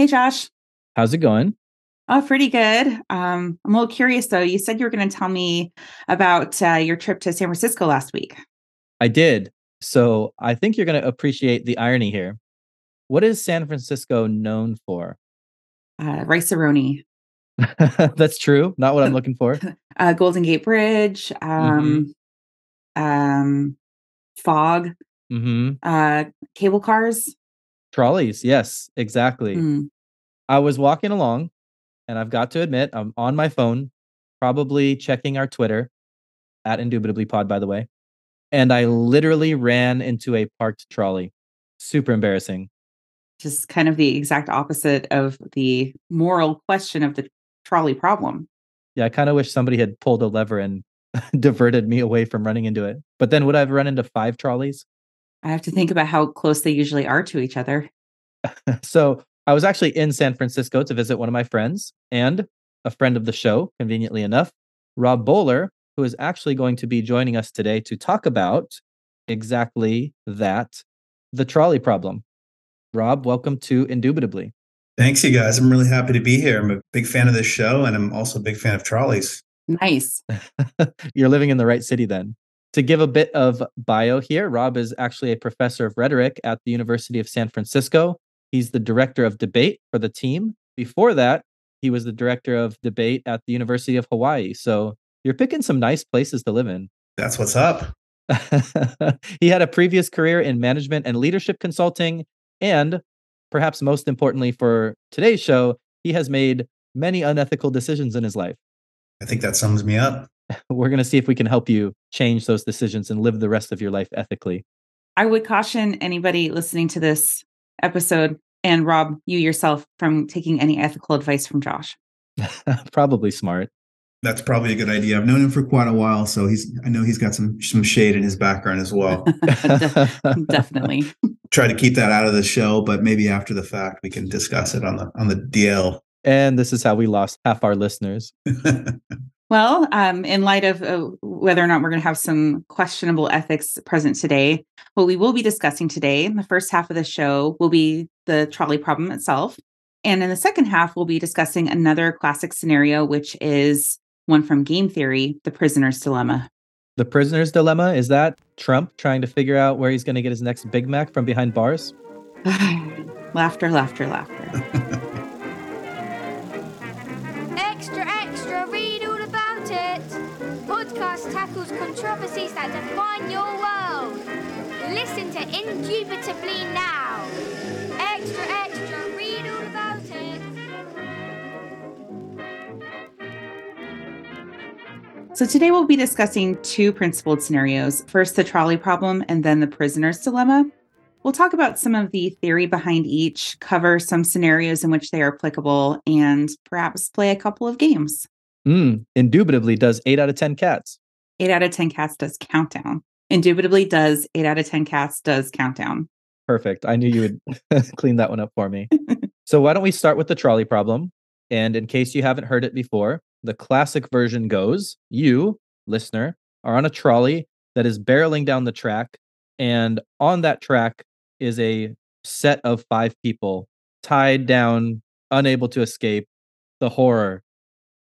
Hey, Josh. How's it going? Oh, pretty good. Um, I'm a little curious though. You said you were going to tell me about uh, your trip to San Francisco last week. I did. So I think you're going to appreciate the irony here. What is San Francisco known for? Uh, Rice-A-Roni. That's true. Not what I'm looking for. uh, Golden Gate Bridge. Um, mm-hmm. um, fog. Mm-hmm. Uh, cable cars. Trolleys. Yes, exactly. Mm. I was walking along, and I've got to admit, I'm on my phone, probably checking our Twitter at Indubitably Pod, by the way. And I literally ran into a parked trolley. Super embarrassing. Just kind of the exact opposite of the moral question of the trolley problem. Yeah, I kind of wish somebody had pulled a lever and diverted me away from running into it. But then would I have run into five trolleys? I have to think mm. about how close they usually are to each other. so I was actually in San Francisco to visit one of my friends and a friend of the show, conveniently enough, Rob Bowler, who is actually going to be joining us today to talk about exactly that the trolley problem. Rob, welcome to Indubitably. Thanks, you guys. I'm really happy to be here. I'm a big fan of this show, and I'm also a big fan of trolleys. Nice. You're living in the right city then. To give a bit of bio here, Rob is actually a professor of rhetoric at the University of San Francisco. He's the director of debate for the team. Before that, he was the director of debate at the University of Hawaii. So you're picking some nice places to live in. That's what's up. he had a previous career in management and leadership consulting. And perhaps most importantly for today's show, he has made many unethical decisions in his life. I think that sums me up. we're going to see if we can help you change those decisions and live the rest of your life ethically. I would caution anybody listening to this episode and Rob, you yourself, from taking any ethical advice from Josh. probably smart. That's probably a good idea. I've known him for quite a while, so he's I know he's got some some shade in his background as well. Definitely. Try to keep that out of the show, but maybe after the fact we can discuss it on the on the DL. And this is how we lost half our listeners. Well, um, in light of uh, whether or not we're going to have some questionable ethics present today, what we will be discussing today in the first half of the show will be the trolley problem itself. And in the second half, we'll be discussing another classic scenario, which is one from game theory the prisoner's dilemma. The prisoner's dilemma is that Trump trying to figure out where he's going to get his next Big Mac from behind bars? laughter, laughter, laughter. podcast tackles controversies that define your world. Listen to Indubitably now. Extra, extra, read all about it. So, today we'll be discussing two principled scenarios first, the trolley problem, and then the prisoner's dilemma. We'll talk about some of the theory behind each, cover some scenarios in which they are applicable, and perhaps play a couple of games. Mm, indubitably does eight out of 10 cats. Eight out of 10 cats does countdown. Indubitably does eight out of 10 cats does countdown. Perfect. I knew you would clean that one up for me. so, why don't we start with the trolley problem? And in case you haven't heard it before, the classic version goes you, listener, are on a trolley that is barreling down the track. And on that track is a set of five people tied down, unable to escape. The horror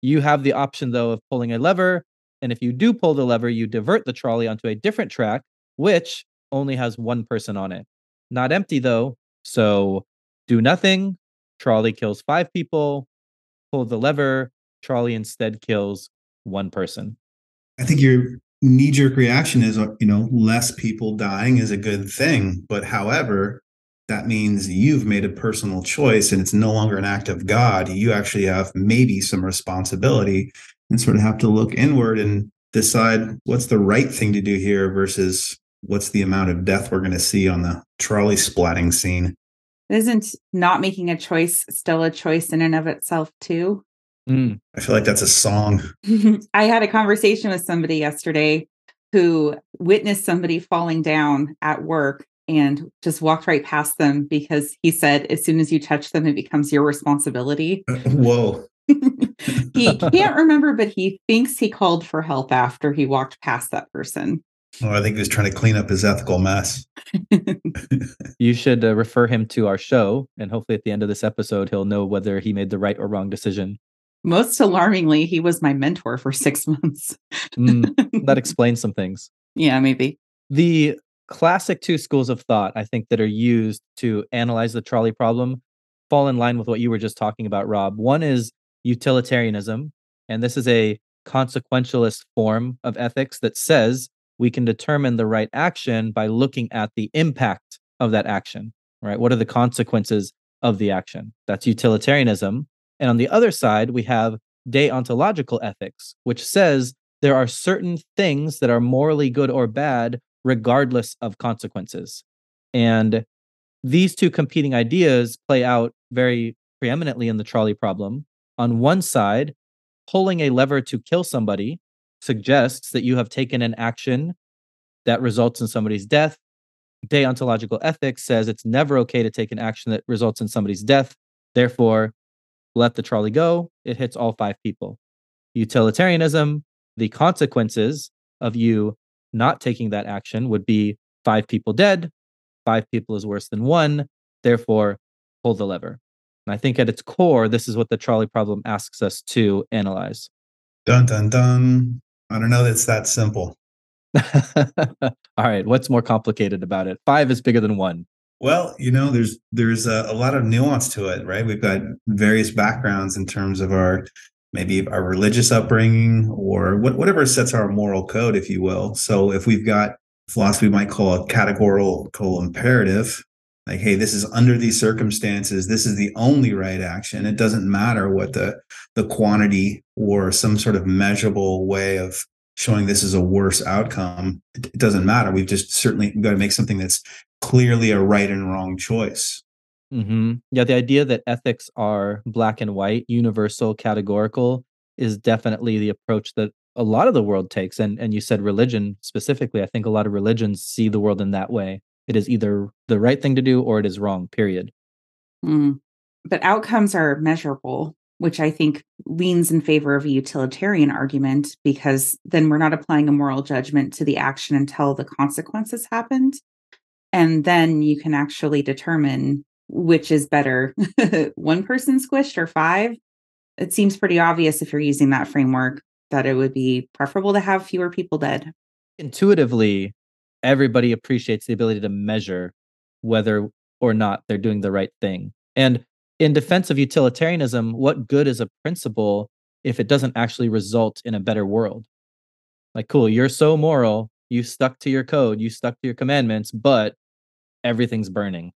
you have the option, though, of pulling a lever. And if you do pull the lever, you divert the trolley onto a different track, which only has one person on it. Not empty, though. So do nothing. Trolley kills five people. Pull the lever. Trolley instead kills one person. I think your knee jerk reaction is, uh, you know, less people dying is a good thing. But however, that means you've made a personal choice and it's no longer an act of God. You actually have maybe some responsibility and sort of have to look inward and decide what's the right thing to do here versus what's the amount of death we're going to see on the trolley splatting scene. Isn't not making a choice still a choice in and of itself, too? Mm. I feel like that's a song. I had a conversation with somebody yesterday who witnessed somebody falling down at work and just walked right past them because he said, as soon as you touch them, it becomes your responsibility. Uh, whoa. he can't remember, but he thinks he called for help after he walked past that person. Oh, I think he was trying to clean up his ethical mess. You should uh, refer him to our show, and hopefully at the end of this episode, he'll know whether he made the right or wrong decision. Most alarmingly, he was my mentor for six months. Mm, that explains some things. yeah, maybe. The classic two schools of thought, I think, that are used to analyze the trolley problem fall in line with what you were just talking about, Rob. One is utilitarianism, and this is a consequentialist form of ethics that says we can determine the right action by looking at the impact of that action, right? What are the consequences of the action? That's utilitarianism. And on the other side, we have deontological ethics, which says there are certain things that are morally good or bad regardless of consequences. And these two competing ideas play out very preeminently in the trolley problem. On one side, pulling a lever to kill somebody suggests that you have taken an action that results in somebody's death. Deontological ethics says it's never okay to take an action that results in somebody's death. Therefore, let the trolley go. It hits all five people. Utilitarianism, the consequences of you not taking that action would be five people dead. Five people is worse than one. Therefore, pull the lever. And I think at its core, this is what the trolley problem asks us to analyze. Dun dun dun. I don't know that it's that simple. All right, what's more complicated about it? Five is bigger than one. Well, you know, there's there's a, a lot of nuance to it, right? We've got various backgrounds in terms of our maybe our religious upbringing or what, whatever sets our moral code, if you will. So if we've got philosophy we might call a categorical imperative, like, hey, this is under these circumstances, this is the only right action. It doesn't matter what the the quantity or some sort of measurable way of showing this is a worse outcome. It, doesn't matter. We've just certainly got to make something that's clearly a right and wrong choice. hmm Yeah, the idea that ethics are black and white, universal, categorical, is definitely the approach that a lot of the world takes. And and you said religion specifically. I think a lot of religions see the world in that way. It is either the right thing to do or it is wrong. Period. Mm. But outcomes are measurable, which I think leans in favor of a utilitarian argument because then we're not applying a moral judgment to the action until the consequences happened. And then you can actually determine which is better one person squished or five. It seems pretty obvious if you're using that framework that it would be preferable to have fewer people dead. Intuitively, everybody appreciates the ability to measure whether or not they're doing the right thing. And in defense of utilitarianism, what good is a principle if it doesn't actually result in a better world? Like, cool, you're so moral, you stuck to your code, you stuck to your commandments, but everything's burning.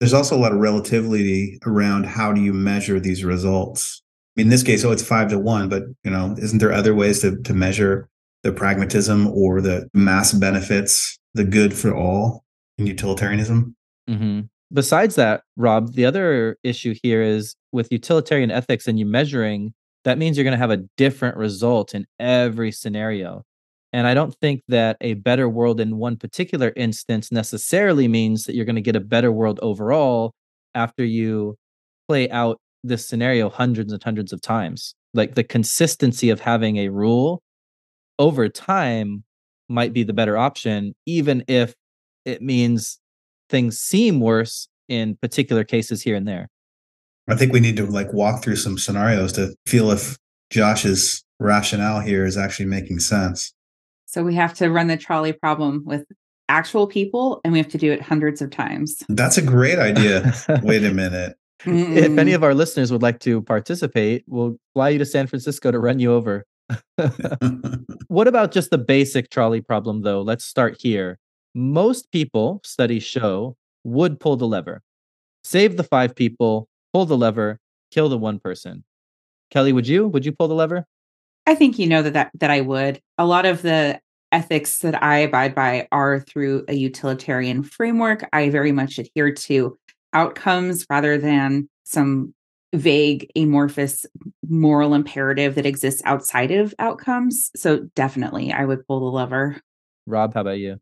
There's also a lot of relativity around how do you measure these results. In this case, oh, it's five to one, but you know, isn't there other ways to to measure the pragmatism or the mass benefits, the good for all in utilitarianism? hmm Besides that, Rob, the other issue here is with utilitarian ethics and you measuring, that means you're going to have a different result in every scenario. And I don't think that a better world in one particular instance necessarily means that you're going to get a better world overall after you play out this scenario hundreds and hundreds of times. Like the consistency of having a rule over time might be the better option, even if it means things seem worse in particular cases here and there. I think we need to like walk through some scenarios to feel if Josh's rationale here is actually making sense. So we have to run the trolley problem with actual people and we have to do it hundreds of times. That's a great idea. Wait a minute. if any of our listeners would like to participate, we'll fly you to San Francisco to run you over. what about just the basic trolley problem, though? Let's start here. Most people, studies show, would pull the lever, save the five people, pull the lever, kill the one person. Kelly, would you? Would you pull the lever? I think you know that, that that I would. A lot of the ethics that I abide by are through a utilitarian framework. I very much adhere to outcomes rather than some vague amorphous moral imperative that exists outside of outcomes. So definitely I would pull the lever. Rob, how about you?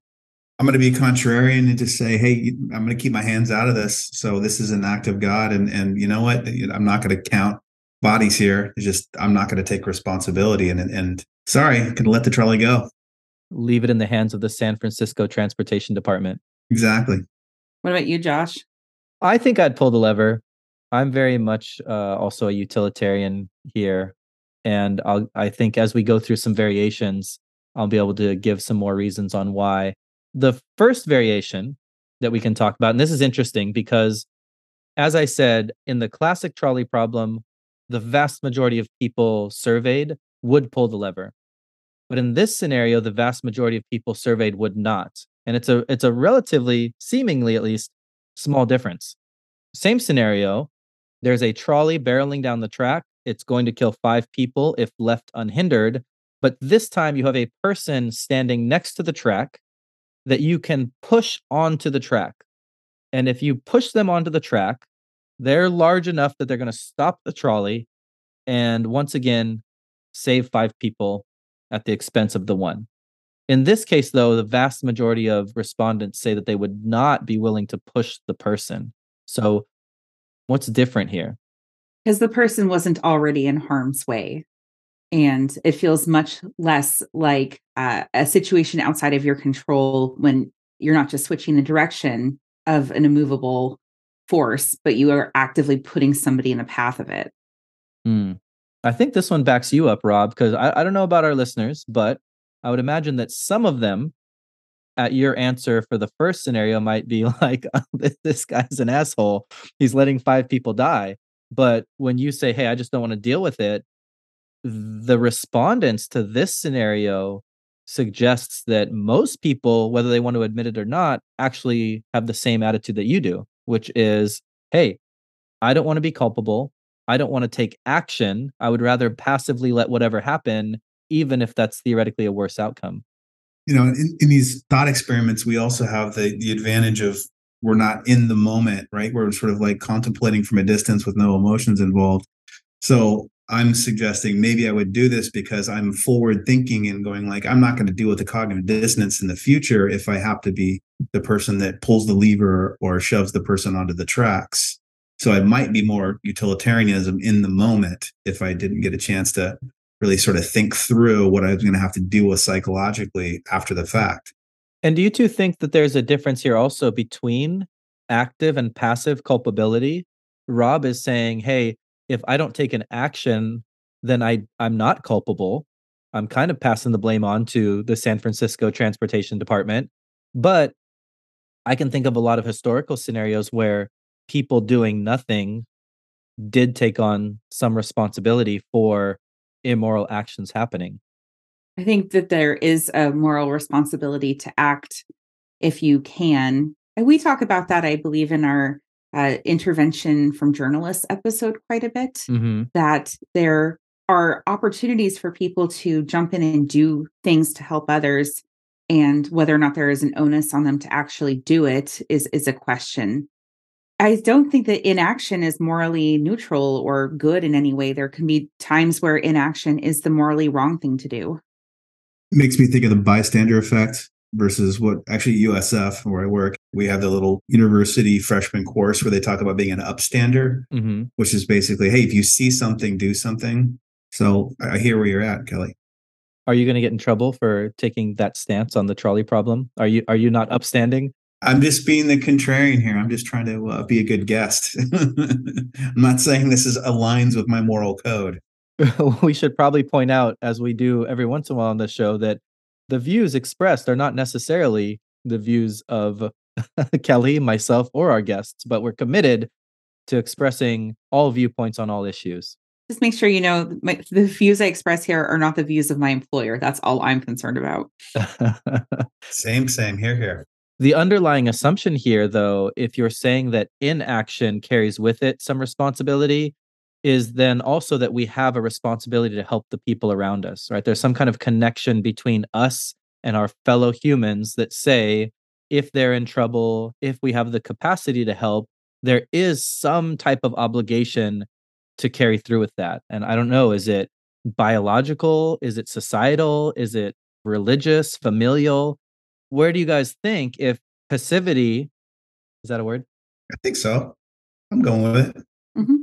I'm going to be contrarian and just say, hey, I'm going to keep my hands out of this. So this is an act of God, and and you know what? I'm not going to count bodies here. It's just I'm not going to take responsibility, and and sorry, I can let the trolley go. leave it in the hands of the San Francisco Transportation Department. Exactly. What about you, Josh? I think I'd pull the lever. I'm very much uh, also a utilitarian here, and I'll, I think as we go through some variations, I'll be able to give some more reasons on why. The first variation that we can talk about, and this is interesting because, as I said, in the classic trolley problem, the vast majority of people surveyed would pull the lever. But in this scenario, the vast majority of people surveyed would not. And it's a it's a relatively, seemingly at least, small difference. Same scenario, there's a trolley barreling down the track. It's going to kill five people if left unhindered. But this time you have a person standing next to the track that you can push onto the track. And if you push them onto the track, they're large enough that they're going to stop the trolley and once again save five people at the expense of the one. In this case, though, the vast majority of respondents say that they would not be willing to push the person. So, what's different here? Because the person wasn't already in harm's way. And it feels much less like uh, a situation outside of your control when you're not just switching the direction of an immovable force, but you are actively putting somebody in the path of it. Mm. I think this one backs you up, Rob, because I, I don't know about our listeners, but I would imagine that some of them at your answer for the first scenario might be like, oh, this guy's an asshole. He's letting five people die. But when you say, hey, I just don't want to deal with it, the respondents to this scenario suggests that most people, whether they want to admit it or not, actually have the same attitude that you do, which is, hey, I don't want to be culpable. I don't want to take action. I would rather passively let whatever happen, even if that's theoretically a worse outcome. You know, in, in these thought experiments, we also have the the advantage of we're not in the moment, right? We're sort of like contemplating from a distance with no emotions involved. So I'm suggesting maybe I would do this because I'm forward thinking and going like I'm not going to deal with the cognitive dissonance in the future if I have to be the person that pulls the lever or shoves the person onto the tracks. So I might be more utilitarianism in the moment if I didn't get a chance to really sort of think through what I was going to have to deal with psychologically after the fact. And do you two think that there's a difference here also between active and passive culpability? Rob is saying, hey, if I don't take an action, then I, I'm not culpable. I'm kind of passing the blame on to the San Francisco Transportation Department. But I can think of a lot of historical scenarios where people doing nothing did take on some responsibility for immoral actions happening. I think that there is a moral responsibility to act if you can. And we talk about that, I believe, in our uh, intervention from journalists episode quite a bit. Mm-hmm. That there are opportunities for people to jump in and do things to help others. And whether or not there is an onus on them to actually do it is, is a question. I don't think that inaction is morally neutral or good in any way. There can be times where inaction is the morally wrong thing to do. Makes me think of the bystander effect versus what actually USF, where I work, we have the little university freshman course where they talk about being an upstander, Mm-hmm. which is basically, hey, if you see something, do something. So I hear where you're at, Kelly. Are you going to get in trouble for taking that stance on the trolley problem? Are you are you not upstanding? I'm just being the contrarian here. I'm just trying to uh, be a good guest. I'm not saying this is aligns with my moral code. we should probably point out, as we do every once in a while on the show, that the views expressed are not necessarily the views of Kelly, myself, or our guests, but we're committed to expressing all viewpoints on all issues. Just make sure you know my, the views I express here are not the views of my employer. That's all I'm concerned about. Same, same. Here, here. The underlying assumption here, though, if you're saying that inaction carries with it some responsibility, is then also that we have a responsibility to help the people around us, right? There's some kind of connection between us and our fellow humans that say, if they're in trouble, if we have the capacity to help, there is some type of obligation to carry through with that. And I don't know, is it biological? Is it societal? Is it religious, familial? Where do you guys think if passivity is that a word? I think so. I'm going with it. Mm-hmm.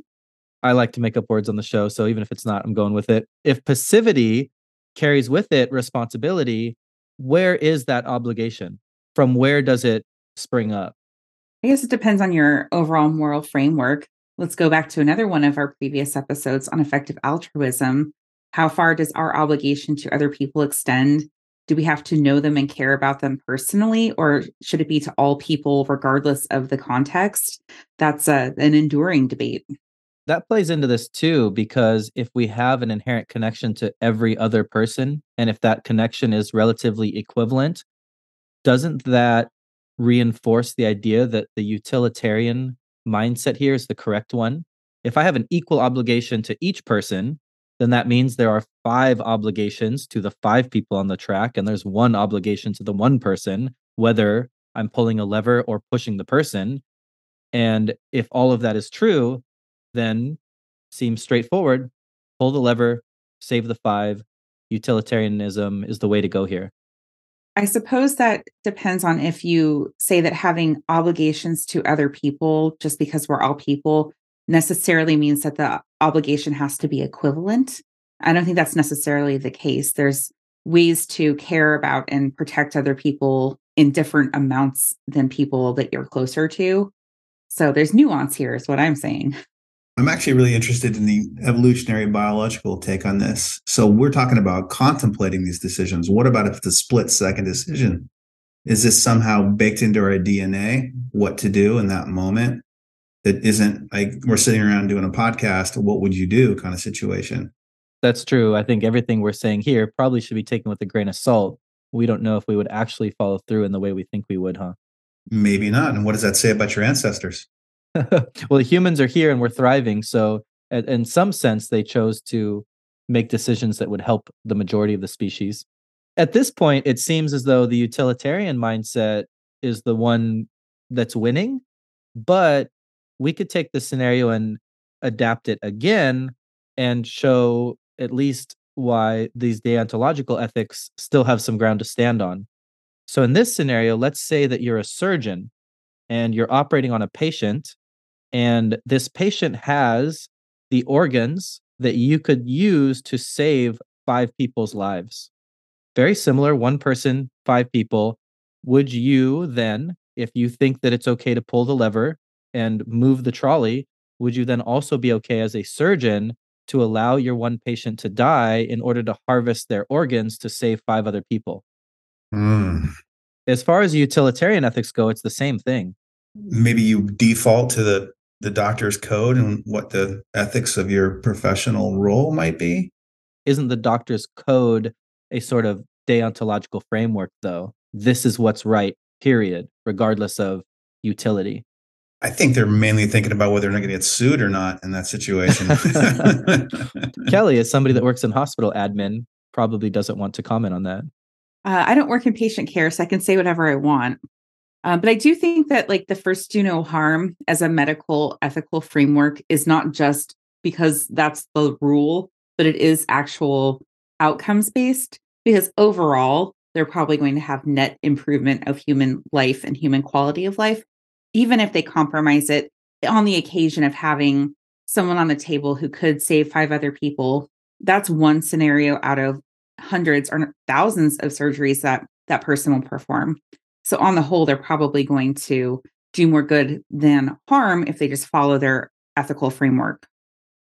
I like to make up words on the show, so even if it's not, I'm going with it. If passivity carries with it responsibility, where is that obligation? From where does it spring up? I guess it depends on your overall moral framework. Let's go back to another one of our previous episodes on effective altruism. How far does our obligation to other people extend? Do we have to know them and care about them personally, or should it be to all people, regardless of the context? That's a, an enduring debate. That plays into this too, because if we have an inherent connection to every other person, and if that connection is relatively equivalent, doesn't that reinforce the idea that the utilitarian mindset here is the correct one? If I have an equal obligation to each person, then that means there are five obligations to the five people on the track, and there's one obligation to the one person, whether I'm pulling a lever or pushing the person. And if all of that is true, then seems straightforward. Pull the lever, save the five. Utilitarianism is the way to go here. I suppose that depends on if you say that having obligations to other people, just because we're all people, necessarily means that the obligation has to be equivalent. I don't think that's necessarily the case. There's ways to care about and protect other people in different amounts than people that you're closer to. So there's nuance here, is what I'm saying. I'm actually really interested in the evolutionary biological take on this. So we're talking about contemplating these decisions. What about if the split second decision? Is this somehow baked into our DNA what to do in that moment? That isn't like we're sitting around doing a podcast. What would you do kind of situation? That's true. I think everything we're saying here probably should be taken with a grain of salt. We don't know if we would actually follow through in the way we think we would, huh? Maybe not. And what does that say about your ancestors? well, humans are here and we're thriving. So, in some sense, they chose to make decisions that would help the majority of the species. At this point, it seems as though the utilitarian mindset is the one that's winning, but we could take the scenario and adapt it again and show at least why these deontological ethics still have some ground to stand on. So, in this scenario, let's say that you're a surgeon and you're operating on a patient and this patient has the organs that you could use to save five people's lives. Very similar, one person, five people. Would you then, if you think that it's okay to pull the lever and move the trolley, would you then also be okay as a surgeon to allow your one patient to die in order to harvest their organs to save five other people? Mm. As far as utilitarian ethics go, it's the same thing. Maybe you default to the the doctor's code and what the ethics of your professional role might be? Isn't the doctor's code a sort of deontological framework, though? This is what's right, period, regardless of utility. I think they're mainly thinking about whether they're going to get sued or not in that situation. Kelly, as somebody that works in hospital admin, probably doesn't want to comment on that. Uh, I don't work in patient care, so I can say whatever I want. Um, but I do think that like the first do no harm as a medical ethical framework is not just because that's the rule, but it is actual outcomes based because overall they're probably going to have net improvement of human life and human quality of life, even if they compromise it on the occasion of having someone on the table who could save five other people. That's one scenario out of hundreds or thousands of surgeries that that person will perform. So, on the whole, they're probably going to do more good than harm if they just follow their ethical framework.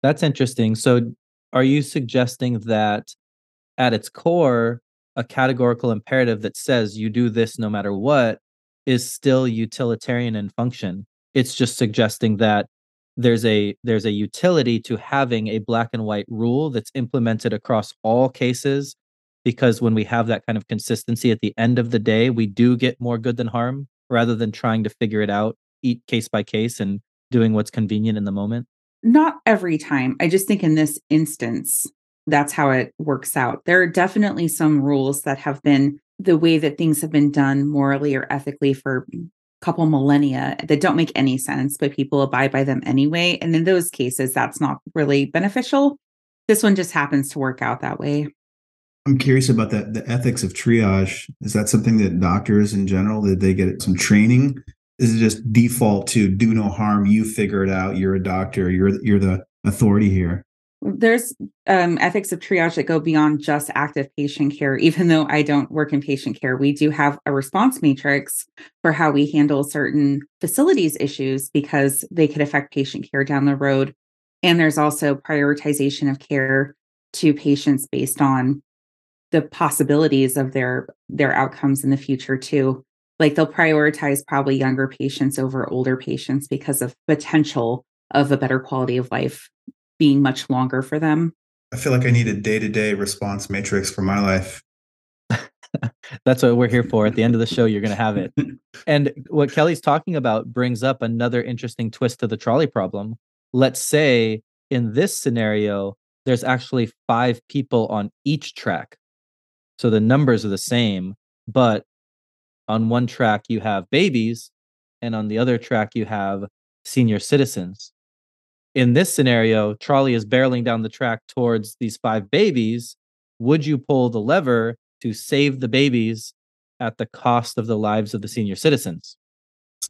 That's interesting. So, are you suggesting that at its core, a categorical imperative that says you do this no matter what is still utilitarian in function? It's just suggesting that there's a there's a utility to having a black and white rule that's implemented across all cases because when we have that kind of consistency at the end of the day, we do get more good than harm rather than trying to figure it out eat case by case and doing what's convenient in the moment? Not every time. I just think in this instance, that's how it works out. There are definitely some rules that have been the way that things have been done morally or ethically for a couple millennia that don't make any sense, but people abide by them anyway. And in those cases, that's not really beneficial. This one just happens to work out that way. I'm curious about that. The ethics of triage is that something that doctors in general did they get some training? Is it just default to do no harm? You figure it out. You're a doctor. You're you're the authority here. There's um, ethics of triage that go beyond just active patient care. Even though I don't work in patient care, we do have a response matrix for how we handle certain facilities issues because they could affect patient care down the road. And there's also prioritization of care to patients based on the possibilities of their their outcomes in the future too. Like they'll prioritize probably younger patients over older patients because of potential of a better quality of life being much longer for them. I feel like I need a day to day response matrix for my life. That's what we're here for. At the end of the show, you're going to have it. And what Kelly's talking about brings up another interesting twist to the trolley problem. Let's say in this scenario, there's actually five people on each track. So the numbers are the same, but on one track you have babies, and on the other track you have senior citizens in this scenario, trolley is barreling down the track towards these five babies. Would you pull the lever to save the babies at the cost of the lives of the senior citizens?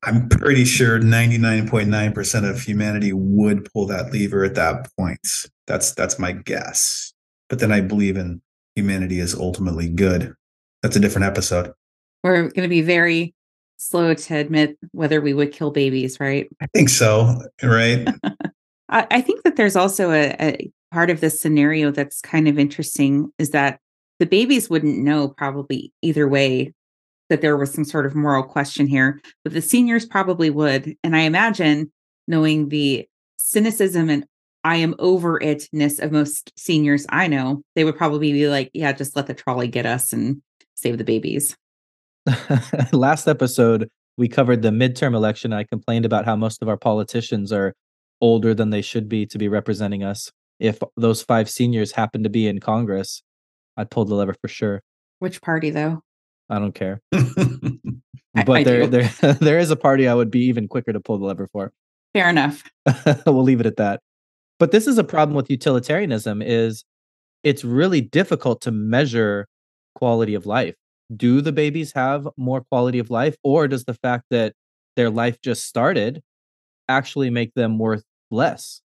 I'm pretty sure 99.9% of humanity would pull that lever at that point. That's that's my guess. But then I believe in humanity is ultimately good. That's a different episode. We're going to be very slow to admit whether we would kill babies, right? I think so, right? I, think that there's also a, a part of this scenario that's kind of interesting is that the babies wouldn't know probably either way that there was some sort of moral question here, but the seniors probably would. And I imagine knowing the cynicism and I am over itness of most seniors I know, they would probably be like, yeah, just let the trolley get us and save the babies. Last episode, we covered the midterm election. I complained about how most of our politicians are older than they should be to be representing us. If those five seniors happen to be in Congress, I'd pull the lever for sure. Which party though? I don't care. but I there, there, there is a party I would be even quicker to pull the lever for. Fair enough. we'll leave it at that. But this is a problem with utilitarianism: is it's really difficult to measure quality of life. Do the babies have more quality of life, or does the fact that their life just started actually make them worth less?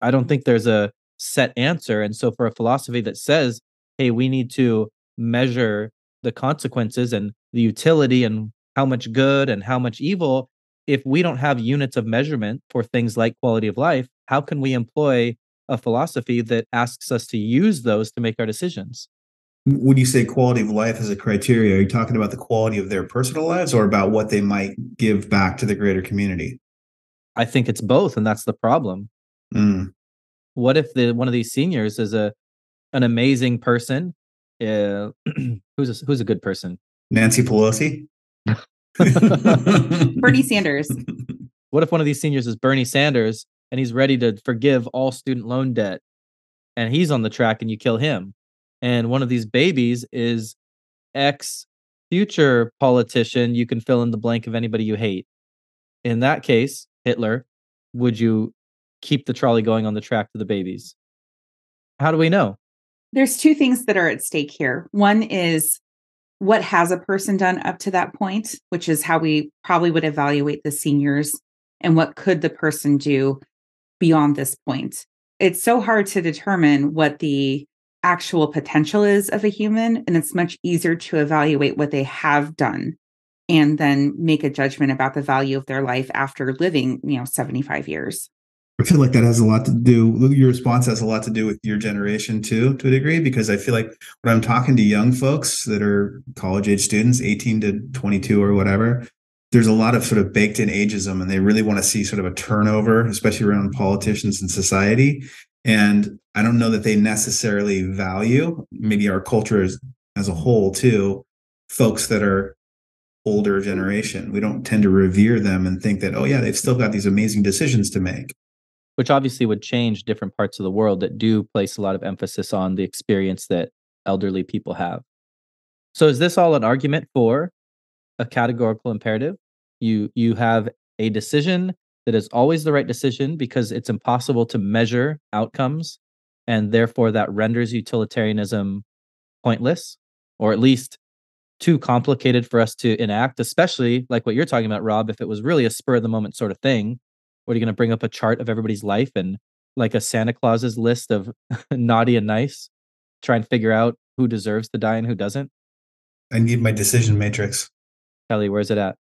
I don't think there's a set answer. And so, for a philosophy that says, hey, we need to measure the consequences and the utility and how much good and how much evil, if we don't have units of measurement for things like quality of life, how can we employ a philosophy that asks us to use those to make our decisions? When you say quality of life as a criteria, are you talking about the quality of their personal lives or about what they might give back to the greater community? I think it's both, and that's the problem. Mm. What if the one of these seniors is a an amazing person? Uh, who's a, who's a good person? Nancy Pelosi. Bernie Sanders. What if one of these seniors is Bernie Sanders and he's ready to forgive all student loan debt, and he's on the track and you kill him? And one of these babies is ex future politician. You can fill in the blank of anybody you hate. In that case, Hitler, would you keep the trolley going on the track to the babies? How do we know? There's two things that are at stake here. One is what has a person done up to that point, which is how we probably would evaluate the seniors, and what could the person do beyond this point. It's so hard to determine what the actual potential is of a human, and it's much easier to evaluate what they have done and then make a judgment about the value of their life after living, you know, 75 years. I feel like that has a lot to do. Your response has a lot to do with your generation too, to a degree, because I feel like when I'm talking to young folks that are college age students, 18 to 22 or whatever, there's a lot of sort of baked in ageism and they really want to see sort of a turnover, especially around politicians and society. And I don't know that they necessarily value, maybe our culture as, as a whole too, folks that are older generation. We don't tend to revere them and think that, oh, yeah, they've still got these amazing decisions to make. Which obviously would change different parts of the world that do place a lot of emphasis on the experience that elderly people have. So is this all an argument for a categorical imperative? You you have a decision that is always the right decision because it's impossible to measure outcomes and therefore that renders utilitarianism pointless or at least too complicated for us to enact, especially like what you're talking about, Rob. If it was really a spur of the moment sort of thing, what are you going to bring up a chart of everybody's life and like a Santa Claus's list of naughty and nice? Try and figure out who deserves to die and who doesn't? I need my decision matrix. Kelly, where's it at?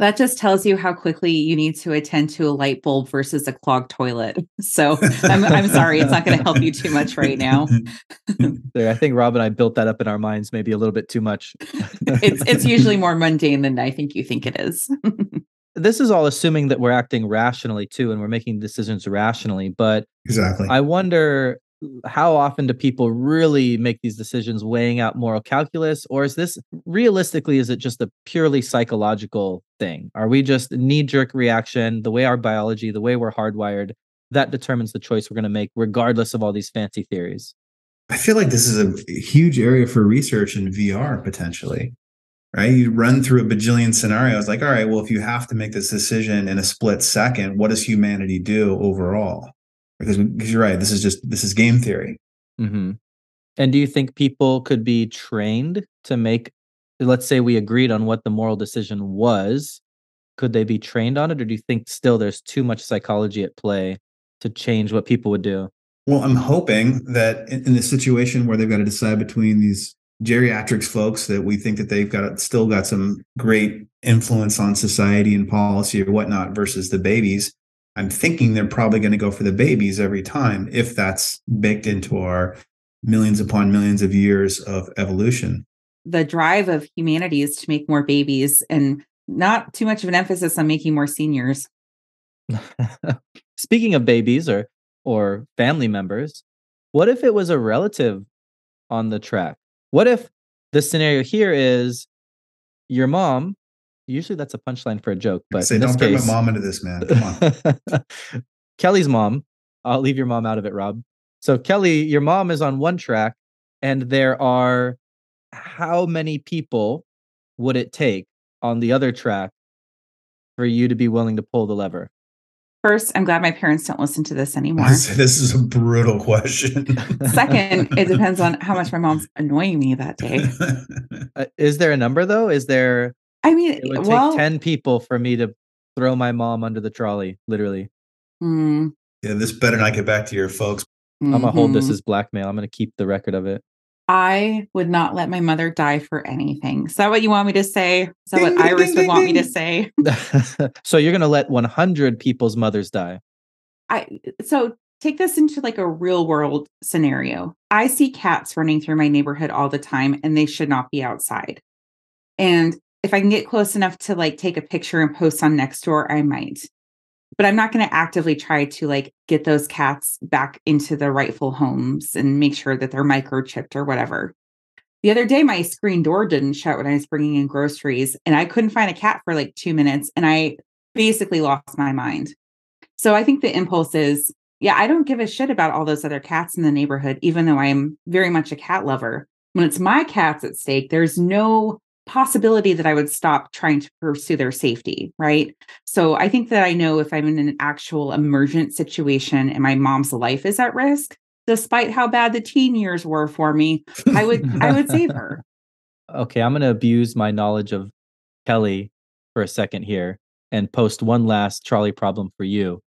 That just tells you how quickly you need to attend to a light bulb versus a clogged toilet. So I'm, I'm sorry, it's not going to help you too much right now. There, I think Rob and I built that up in our minds maybe a little bit too much. It's it's usually more mundane than I think you think it is. this is all assuming that we're acting rationally too and we're making decisions rationally. But exactly. I wonder how often do people really make these decisions weighing out moral calculus or is this realistically is it just a purely psychological thing are we just knee jerk reaction the way our biology the way we're hardwired that determines the choice we're going to make regardless of all these fancy theories I feel like this is a huge area for research in VR potentially. Right? You run through a bajillion scenarios like, all right, well, if you have to make this decision in a split second, what does humanity do overall? Because, because you're right, this is just this is game theory. hmm and do you think people could be trained to make let's say we agreed on what the moral decision was could they be trained on it or do you think still there's too much psychology at play to change what people would do Well, I'm hoping that in, in the situation where they've got to decide between these geriatrics folks that we think that they've got still got some great influence on society and policy or whatnot versus the babies, I'm thinking they're probably going to go for the babies every time if that's baked into our millions upon millions of years of evolution. the drive of humanity is to make more babies and not too much of an emphasis on making more seniors. Speaking of babies or or family members, what if it was a relative on the track? What if the scenario here is your mom? Usually that's a punchline for a joke, but Say, in this don't bring case, my mom into this, man. Come on. Kelly's mom. I'll leave your mom out of it, Rob. So Kelly, your mom is on one track, and there are how many people would it take on the other track for you to be willing to pull the lever? First, I'm glad my parents don't listen to this anymore. this is a brutal question. Second, it depends on how much my mom's annoying me that day. Uh, is there a number though? Is there? I mean, It would take ten people for me to throw my mom under the trolley. Literally, mm, yeah, this better not get back to your folks. I'm gonna hold this mhm. as blackmail. I'm gonna keep the record of it. I would not let my mother die for anything. Is that what you want me to say? Is that what Ding, ding, Iris ding, would ding, want me to say? so you're gonna let 100 people's mothers die? I so take this into like a real world scenario. I see cats running through my neighborhood all the time and they should not be outside. And if I can get close enough to like take a picture and post on Nextdoor, I might. But I'm not going to actively try to like get those cats back into their rightful homes and make sure that they're microchipped or whatever. The other day, my screen door didn't shut when I was bringing in groceries, and I couldn't find a cat for like two minutes, and I basically lost my mind. So I think the impulse is, yeah, I don't give a shit about all those other cats in the neighborhood, even though I'm very much a cat lover. When it's my cats at stake, there's no possibility that I would stop trying to pursue their safety, right? So I think that I know if I'm in an actual emergent situation and my mom's life is at risk, despite how bad the teen years were for me, I would I would save her. Okay, I'm gonna abuse my knowledge of Kelly for a second here and post one last trolley problem for you.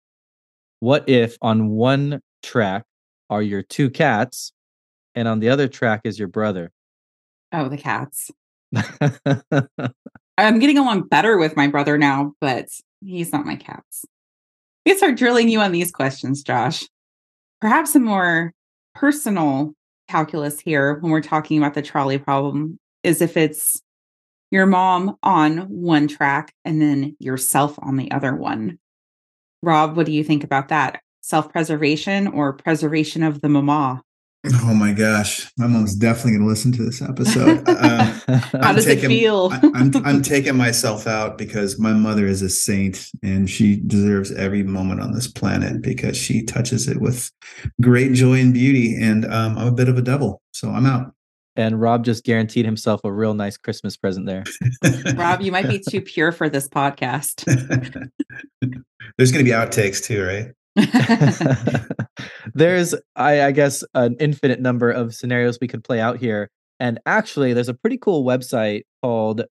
What if on one track are your two cats and on the other track is your brother? Oh, the cats. I'm getting along better with my brother now, but he's not my cats. We can start drilling you on these questions, Josh. Perhaps a more personal calculus here when we're talking about the trolley problem is if it's your mom on one track and then yourself on the other one. Rob, what do you think about that? Self preservation or preservation of the mama? Oh my gosh, my mom's definitely going to listen to this episode. Uh, How I'm does it taking- feel? I, I'm I'm taking myself out because my mother is a saint and she deserves every moment on this planet because she touches it with great joy and beauty. And um, I'm a bit of a devil, so I'm out. and Rob just guaranteed himself a real nice Christmas present there. Rob, you might be too pure for this podcast. There's going to be outtakes too, right? there's I, I guess an infinite number of scenarios we could play out here and actually there's a pretty cool website called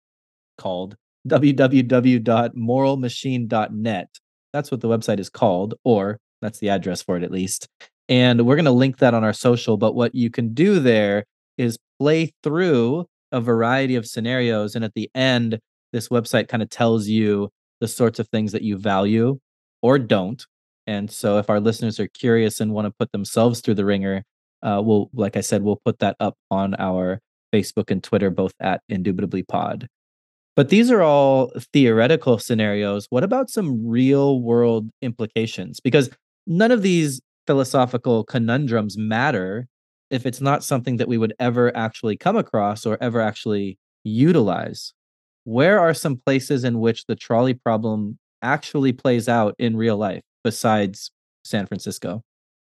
called www.moralmachine.net that's what the website is called or That's the address for it, at least. And we're going to link that on our social. But what you can do there is play through a variety of scenarios. And at the end, this website kind of tells you the sorts of things that you value or don't. And so if our listeners are curious and want to put themselves through the ringer, uh, we'll, like I said, we'll put that up on our Facebook and Twitter, both at Indubitably Pod. But these are all theoretical scenarios. What about some real world implications? Because none of these philosophical conundrums matter if it's not something that we would ever actually come across or ever actually utilize. Where are some places in which the trolley problem actually plays out in real life besides San Francisco?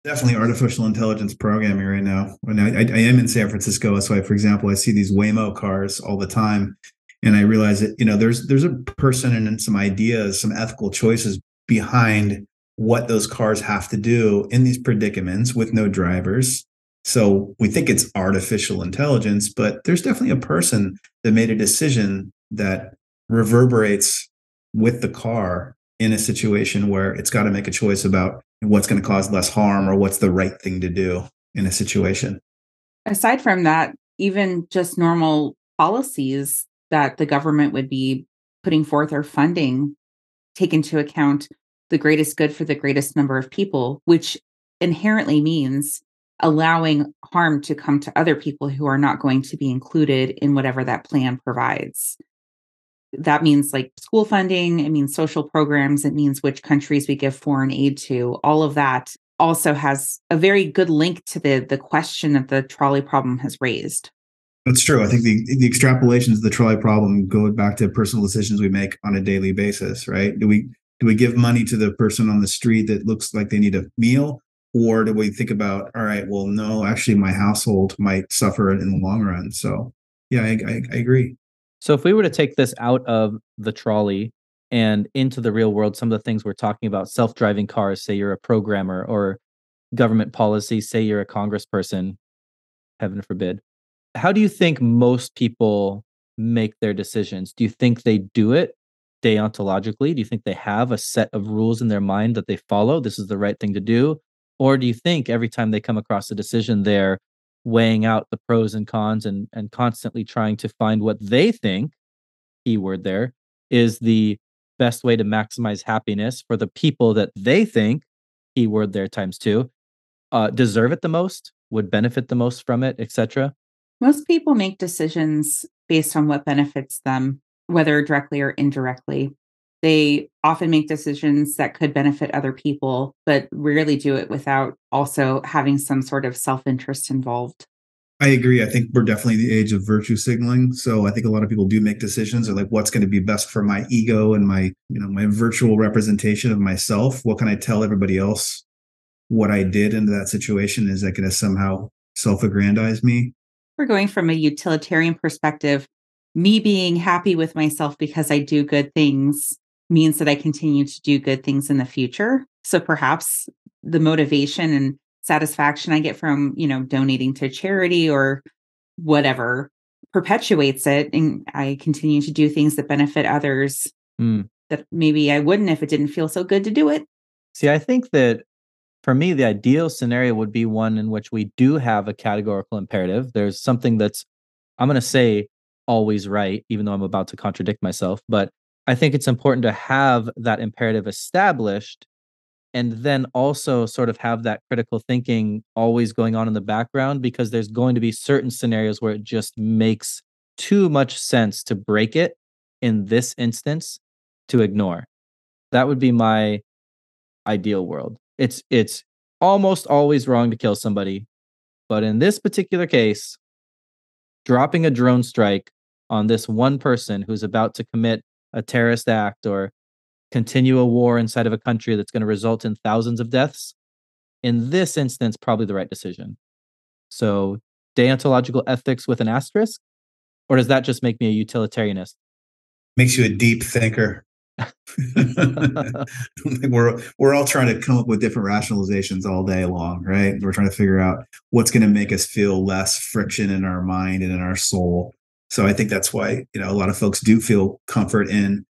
Definitely artificial intelligence programming right now. When I, I, am in San Francisco, why, for example, I see these Waymo cars all the time, and I realize that you know there's there's a person and some ideas, some ethical choices behind what those cars have to do in these predicaments with no drivers. So we think it's artificial intelligence, but there's definitely a person that made a decision that reverberates with the car in a situation where it's got to make a choice about what's going to cause less harm or what's the right thing to do in a situation. Aside from that, even just normal policies that the government would be putting forth or funding take into account the greatest good for the greatest number of people, which inherently means allowing harm to come to other people who are not going to be included in whatever that plan provides. That means like school funding, it means social programs, it means which countries we give foreign aid to. All of that also has a very good link to the the question that the trolley problem has raised. That's true. I think the the extrapolations of the trolley problem go back to personal decisions we make on a daily basis, right? Do we do we give money to the person on the street that looks like they need a meal or do we think about all right well no actually my household might suffer in the long run so yeah I, I, I, agree so if we were to take this out of the trolley and into the real world some of the things we're talking about self-driving cars say you're a programmer or government policy say you're a congressperson heaven forbid how do you think most people make their decisions do you think they do it deontologically? Do you think they have a set of rules in their mind that they follow? This is the right thing to do? Or do you think every time they come across a decision, they're weighing out the pros and cons and, and constantly trying to find what they think, keyword there, is the best way to maximize happiness for the people that they think, keyword there times two, uh, deserve it the most, would benefit the most from it, etc.? Most people make decisions based on what benefits them whether directly or indirectly. They often make decisions that could benefit other people, but rarely do it without also having some sort of self interest involved. I agree. I think we're definitely the age of virtue signaling. So I think a lot of people do make decisions or like what's going to be best for my ego and my, you know, my virtual representation of myself. What can I tell everybody else what I did into that situation? Is that going to somehow self-aggrandize me? We're going from a utilitarian perspective me being happy with myself because I do good things means that I continue to do good things in the future. So perhaps the motivation and satisfaction I get from, you know, donating to charity or whatever perpetuates it and I continue to do things that benefit others mm. that maybe I wouldn't if it didn't feel so good to do it. See, I think that for me the ideal scenario would be one in which we do have a categorical imperative. There's something that's I'm going to say always right, even though I'm about to contradict myself. But I think it's important to have that imperative established and then also sort of have that critical thinking always going on in the background because there's going to be certain scenarios where it just makes too much sense to break it in this instance to ignore. That would be my ideal world. It's it's almost always wrong to kill somebody, but in this particular case, dropping a drone strike on this one person who's about to commit a terrorist act or continue a war inside of a country that's going to result in thousands of deaths, in this instance, probably the right decision. So, deontological ethics with an asterisk, or does that just make me a utilitarianist? Makes you a deep thinker. we're we're all trying to come up with different rationalizations all day long, right? We're trying to figure out what's going to make us feel less friction in our mind and in our soul. So I think that's why you know a lot of folks do feel comfort in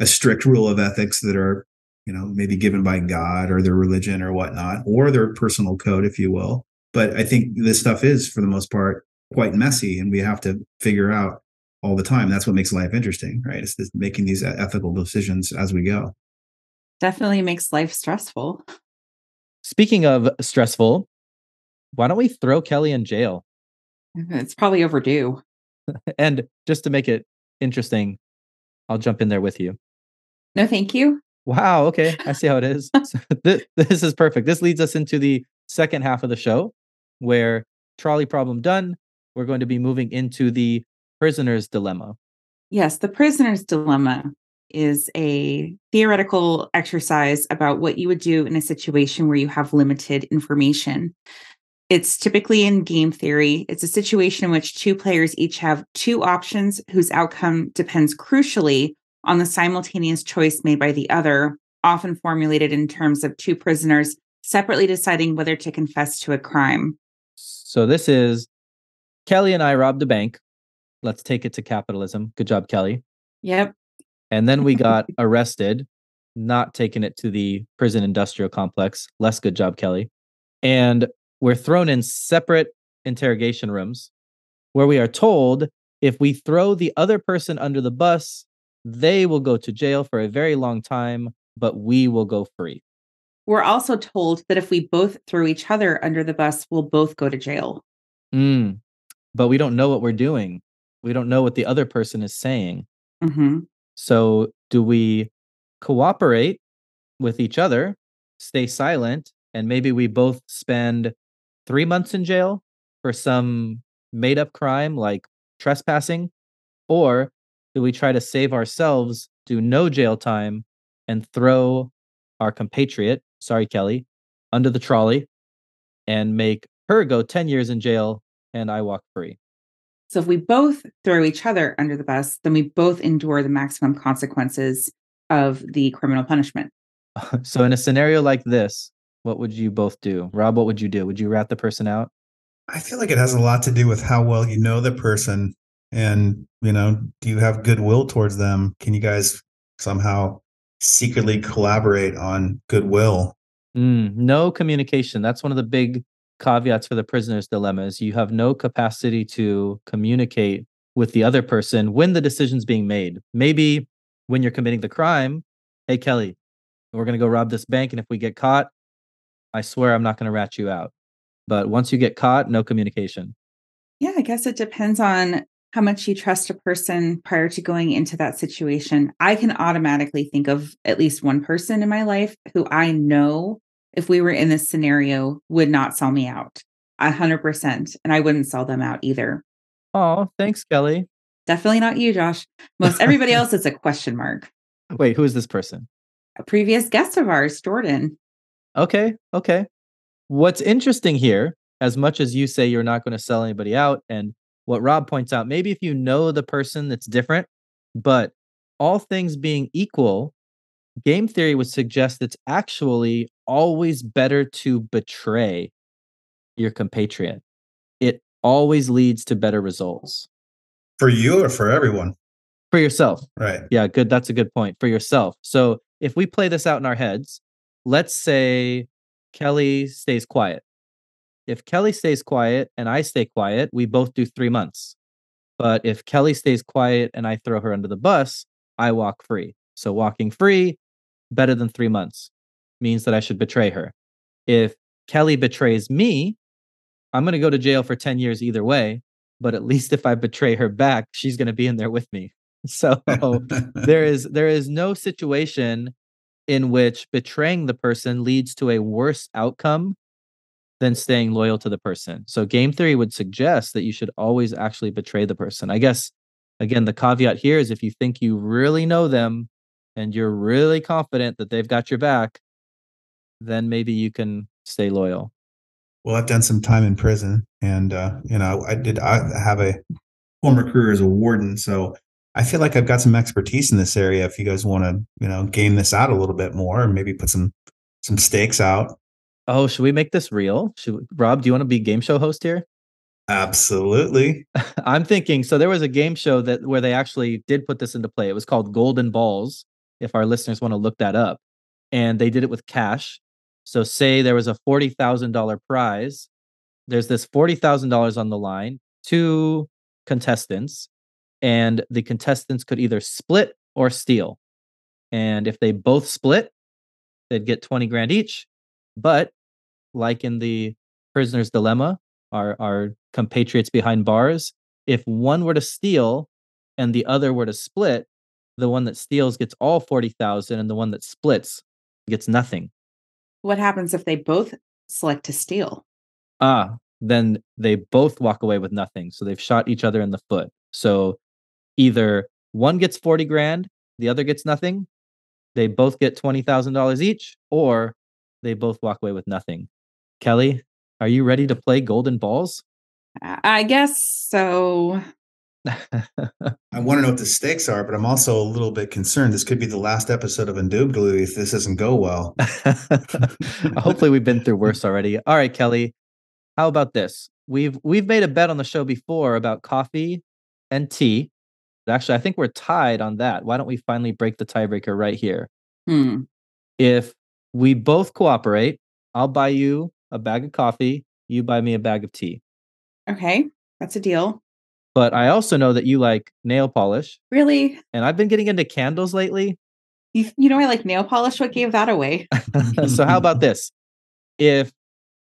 a strict rule of ethics that are you know, maybe given by God or their religion or whatnot, or their personal code, if you will. But I think this stuff is, for the most part, quite messy, and we have to figure out all the time. That's what makes life interesting, right? It's just making these ethical decisions as we go. Definitely makes life stressful. Speaking of stressful, why don't we throw Kelly in jail? Mm-hmm. It's probably overdue. and just to make it interesting, I'll jump in there with you. No, thank you. Wow. Okay. I see how it is. So this is perfect. This leads us into the second half of the show where trolley problem done. We're going to be moving into the prisoner's dilemma. Yes, the prisoner's dilemma is a theoretical exercise about what you would do in a situation where you have limited information. It's typically in game theory. It's a situation in which two players each have two options whose outcome depends crucially on the simultaneous choice made by the other, often formulated in terms of two prisoners separately deciding whether to confess to a crime. So this is Kelly and I robbed a bank. Let's take it to capitalism. Good job, Kelly. Yep. And then we got arrested, not taking it to the prison industrial complex. Less good job, Kelly. And we're thrown in separate interrogation rooms where we are told if we throw the other person under the bus, they will go to jail for a very long time, but we will go free. We're also told that if we both throw each other under the bus, we'll both go to jail. Mm, but we don't know what we're doing. We don't know what the other person is saying. Mm-hmm. So, do we cooperate with each other, stay silent, and maybe we both spend three months in jail for some made up crime like trespassing? Or do we try to save ourselves, do no jail time, and throw our compatriot, sorry, Kelly, under the trolley and make her go 10 years in jail and I walk free? So if we both throw each other under the bus, then we both endure the maximum consequences of the criminal punishment. so in a scenario like this, what would you both do? Rob, what would you do? Would you rat the person out? I feel like it has a lot to do with how well you know the person and, you know, do you have goodwill towards them? Can you guys somehow secretly collaborate on goodwill? Mm, no communication. That's one of the big caveats for the prisoner's dilemma is you have no capacity to communicate with the other person when the decision's being made. Maybe when you're committing the crime, hey Kelly, we're going to go rob this bank and if we get caught, I swear I'm not going to rat you out. But once you get caught, no communication. Yeah, I guess it depends on how much you trust a person prior to going into that situation. I can automatically think of at least one person in my life who I know if we were in this scenario would not sell me out. A hundred percent. And I wouldn't sell them out either. Oh, thanks, Kelly. Definitely not you, Josh. Most everybody else is a question mark. Wait, who is this person? A previous guest of ours, Jordan. Okay, okay. What's interesting here, as much as you say you're not going to sell anybody out, and what Rob points out, maybe if you know the person that's different, but all things being equal, game theory would suggest it's actually always better to betray your compatriot. It always leads to better results. For you or for everyone? For yourself. Right. Yeah, good. That's a good point. For yourself. So if we play this out in our heads, let's say Kelly stays quiet. If Kelly stays quiet and I stay quiet, we both do three months. But if Kelly stays quiet and I throw her under the bus, I walk free. So walking free, better than three months, means that I should betray her. If Kelly betrays me, I'm going to go to jail for 10 years either way. But at least if I betray her back, she's going to be in there with me. So there is there is no situation in which betraying the person leads to a worse outcome than staying loyal to the person. So game theory would suggest that you should always actually betray the person. I guess again the caveat here is if you think you really know them and you're really confident that they've got your back, then maybe you can stay loyal. Well, I've done some time in prison and uh, you know, I did I have a former career as a warden, so I feel like I've got some expertise in this area. If you guys want to, you know, game this out a little bit more, and maybe put some some stakes out. Oh, should we make this real? Should Rob? Do you want to be game show host here? Absolutely. I'm thinking. So there was a game show that where they actually did put this into play. It was called Golden Balls. If our listeners want to look that up, and they did it with cash. So say there was a $40,000 prize. There's this $40,000 on the line, two contestants, and the contestants could either split or steal. And if they both split, they'd get 20 grand each. But like in the prisoner's dilemma, our, our compatriots behind bars, if one were to steal and the other were to split, the one that steals gets all 40,000 and the one that splits gets nothing. What happens if they both select to steal? Ah, then they both walk away with nothing. So they've shot each other in the foot. So either one gets 40 grand, the other gets nothing. They both get $20,000 each, or they both walk away with nothing. Kelly, are you ready to play Golden Balls? I I guess so. I want to know what the stakes are, but I'm also a little bit concerned. This could be the last episode of Indubitably if this doesn't go well. Hopefully we've been through worse already. All right, Kelly. How about this? We've we've made a bet on the show before about coffee and tea. Actually, I think we're tied on that. Why don't we finally break the tiebreaker right here? Hmm. If we both cooperate, I'll buy you a bag of coffee, you buy me a bag of tea. Okay. That's a deal. But I also know that you like nail polish, Really? and I've been getting into candles lately. You, you know, I like nail polish. What gave that away? so how about this? If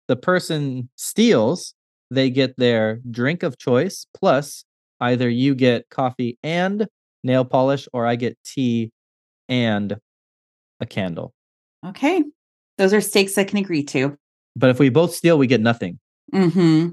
the person steals, they get their drink of choice plus either you get coffee and nail polish or I get tea and a candle. Okay. Those are stakes I can agree to. But if we both steal, we get nothing. Mm-hmm.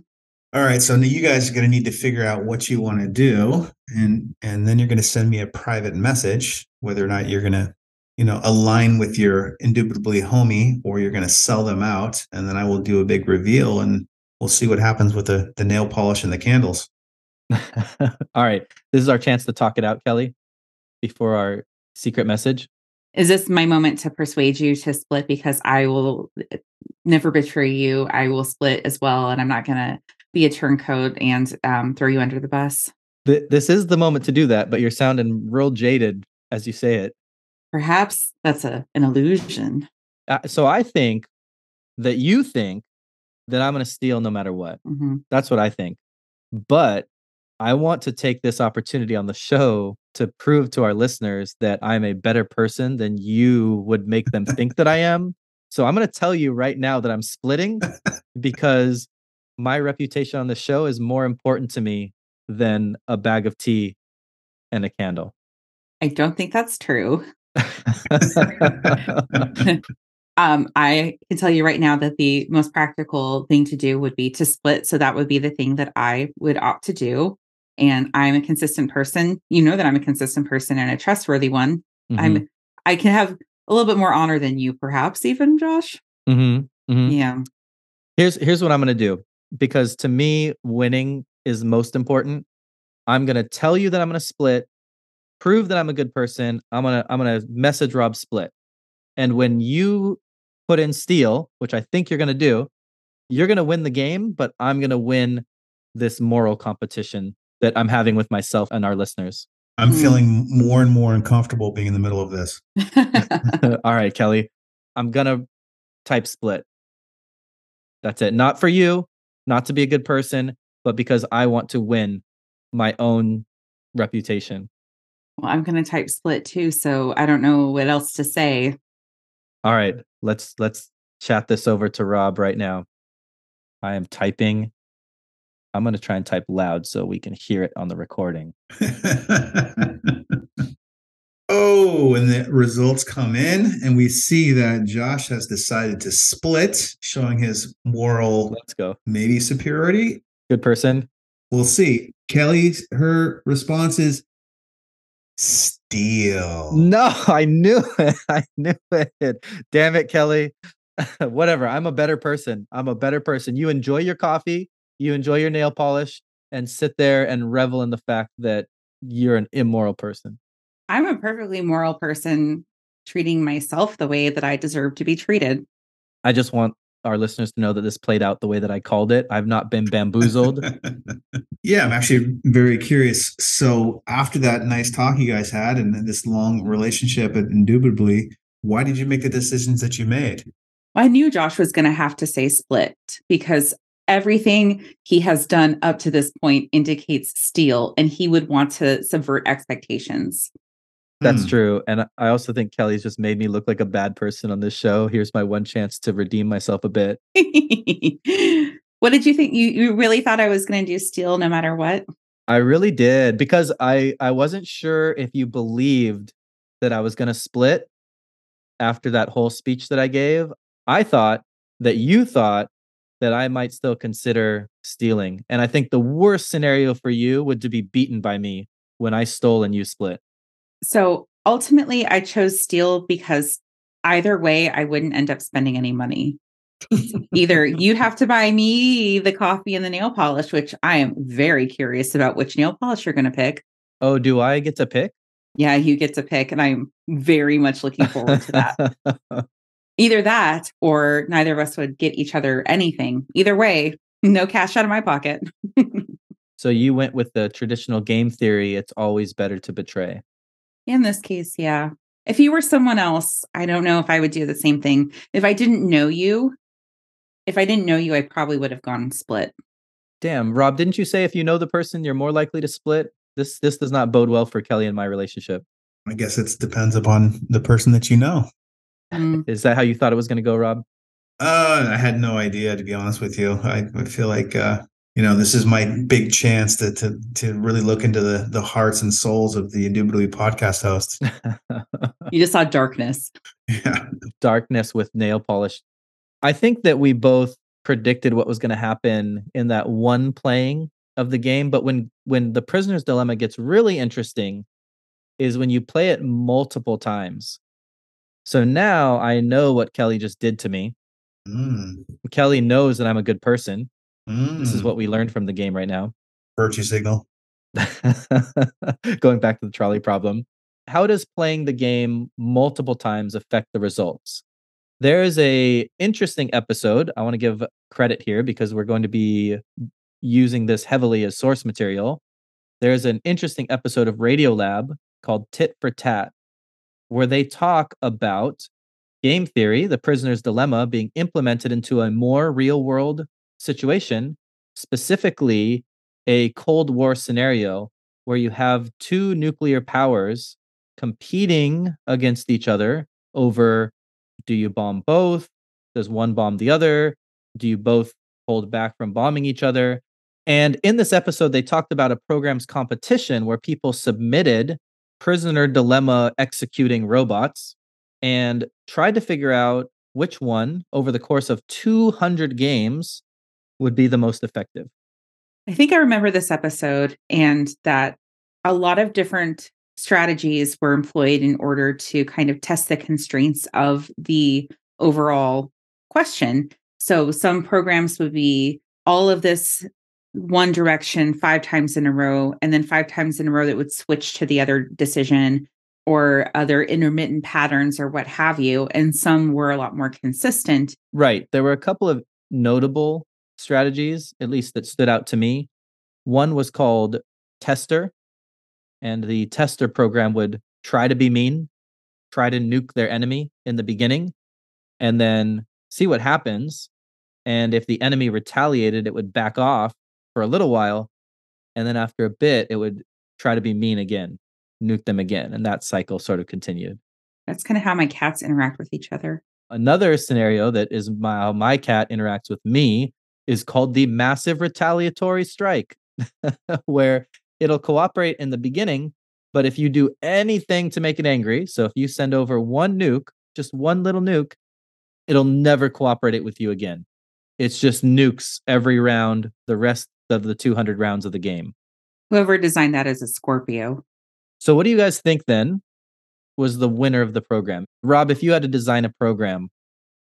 All right, so now you guys are going to need to figure out what you want to do, and and then you're going to send me a private message whether or not you're going to, you know, align with your indubitably homie or you're going to sell them out, and then I will do a big reveal, and we'll see what happens with the the nail polish and the candles. All right. This is our chance to talk it out, Kelly, before our secret message. Is this my moment to persuade you to split? Because I will never betray you. I will split as well. And I'm not going to be a turncoat and um, throw you under the bus. Th- this is the moment to do that, but you're sounding real jaded as you say it. Perhaps that's a, an illusion. Uh, so I think that you think that I'm going to steal no matter what. Mhm. That's what I think. But I want to take this opportunity on the show to prove to our listeners that I'm a better person than you would make them think that I am. So I'm going to tell you right now that I'm splitting because my reputation on the show is more important to me than a bag of tea and a candle. I don't think that's true. Um, I can tell you right now that the most practical thing to do would be to split. So that would be the thing that I would opt to do. And I'm a consistent person. You know that I'm a consistent person and a trustworthy one. Mhm, I'm I can have a little bit more honor than you, perhaps even Josh. mhm, mhm. Yeah. Here's here's what I'm going to do because to me winning is most important. I'm going to tell you that I'm going to split, prove that I'm a good person. I'm going to I'm going to message Rob split. And when you put in steal, which I think you're going to do, you're going to win the game, but I'm going to win this moral competition that I'm having with myself and our listeners. I'm Hmm. feeling more and more uncomfortable being in the middle of this. All right, Kelly. I'm going to type split. That's it. Not for you, not to be a good person, but because I want to win my own reputation. well, I'm gonna type split too, so I don't know what else to say. All right, let's let's chat this over to Rob right now. I am typing. I'm going to try and type loud so we can hear it on the recording. oh, and the results come in, and we see that Josh has decided to split, showing his moral Let's go. maybe superiority. Good person. We'll see. Kelly's her response is steal. No, I knew it. I knew it. Damn it, Kelly. Whatever. I'm a better person. I'm a better person. You enjoy your coffee, you enjoy your nail polish, and sit there and revel in the fact that you're an immoral person. I'm a perfectly moral person treating myself the way that I deserve to be treated. I just want our listeners to know that this played out the way that I called it. I've not been bamboozled. yeah, I'm actually very curious. So after that nice talk you guys had and this long relationship, indubitably, why did you make the decisions that you made? I knew Josh was going to have to say split because everything he has done up to this point indicates steal, and he would want to subvert expectations. That's Hmm. true. And I also think Kelly's just made me look like a bad person on this show. Here's my one chance to redeem myself a bit. what did you think? You you really thought I was going to do steal no matter what? I really did because I I wasn't sure if you believed that I was going to split after that whole speech that I gave. I thought that you thought that I might still consider stealing. And I think the worst scenario for you would to be beaten by me when I stole and you split. So ultimately, I chose steal because either way, I wouldn't end up spending any money. Either you'd have to buy me the coffee and the nail polish, which I am very curious about which nail polish you're going to pick. Oh, do I get to pick? Yeah, you get to pick, and I'm very much looking forward to that. Either that or neither of us would get each other anything. Either way, no cash out of my pocket. so you went with the traditional game theory it's always better to betray. In this case, yeah. If you were someone else, I don't know if I would do the same thing. If I didn't know you, if I didn't know you, I probably would have gone split. Damn, Rob, didn't you say if you know the person, you're more likely to split? This this does not bode well for Kelly and my relationship. I guess it depends upon the person that you know. Mm, Is that how you thought it was going to go, Rob? Uh, I had no idea, to be honest with you. I, I feel like uh, you know this is my big chance to to to really look into the the hearts and souls of the Indubitably podcast hosts. you just saw darkness. Yeah, Darkness with nail polish. I think that we both predicted what was going to happen in that one playing of the game, but when when the prisoner's dilemma gets really interesting is when you play it multiple times. So now I know what Kelly just did to me. Mm, Kelly knows that I'm a good person. This is mm. what we learned from the game right now. virtue signal. Going back to the trolley problem. How does playing the game multiple times affect the results? There is a interesting episode. I want to give credit here because we're going to be using this heavily as source material. There's an interesting episode of Radiolab called Tit for Tat where they talk about game theory, the prisoner's dilemma being implemented into a more real world situation, specifically a Cold War scenario where you have two nuclear powers competing against each other over do you bomb both? Does one bomb the other? Do you both hold back from bombing each other? And in this episode, they talked about a program's competition where people submitted prisoner dilemma executing robots and tried to figure out which one over the course of 200 games would be the most effective. I think I remember this episode and that a lot of different strategies were employed in order to kind of test the constraints of the overall question. So some programs would be all of this one direction five times in a row, and then five times in a row that would switch to the other decision or other intermittent patterns or what have you. And some were a lot more consistent. Right. There were a couple of notable strategies, at least that stood out to me. One was called Tester, and the Tester program would try to be mean, try to nuke their enemy in the beginning, and then see what happens. And if the enemy retaliated, it would back off for a little while. And then after a bit, it would try to be mean again, nuke them again. And that cycle sort of continued. That's kind of how my cats interact with each other. Another scenario that is my, how my cat interacts with me is called the massive retaliatory strike, where it'll cooperate in the beginning, but if you do anything to make it angry, so if you send over one nuke, just one little nuke, it'll never cooperate with you again. It's just nukes every round, the rest of the 200 rounds of the game. Whoever designed that is a Scorpio. So, what do you guys think then was the winner of the program? Rob, if you had to design a program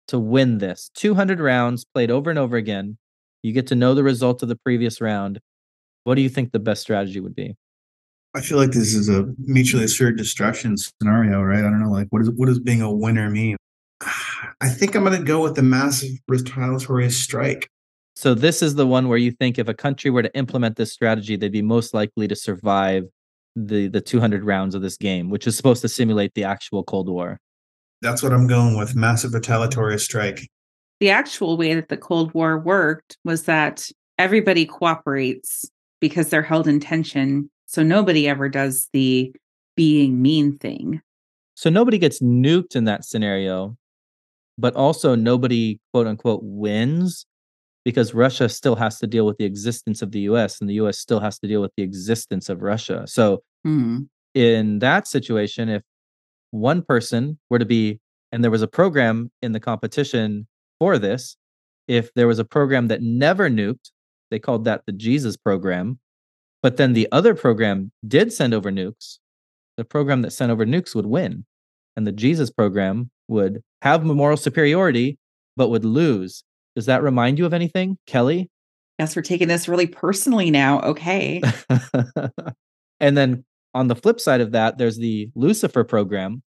to win this 200 rounds played over and over again, you get to know the result of the previous round. What do you think the best strategy would be? I feel like this is a mutually assured destruction scenario, right? I don't know, like what is what does being a winner mean? I think I'm going to go with the massive retaliatory strike. So, this is the one where you think if a country were to implement this strategy, they'd be most likely to survive the, the 200 rounds of this game, which is supposed to simulate the actual Cold War. That's what I'm going with. Massive retaliatory strike. The actual way that the Cold War worked was that everybody cooperates because they're held in tension. So nobody ever does the being mean thing. So nobody gets nuked in that scenario, but also nobody, quote unquote, wins because Russia still has to deal with the existence of the US and the US still has to deal with the existence of Russia. So Hmm. in that situation, if one person were to be, and there was a program in the competition for this, if there was a program that never nuked, they called that the Jesus program, but then the other program did send over nukes, the program that sent over nukes would win. And the Jesus program would have moral superiority, but would lose. Does that remind you of anything, Kelly? Yes, we're taking this really personally now. Okay. and then on the flip side of that, there's the Lucifer program,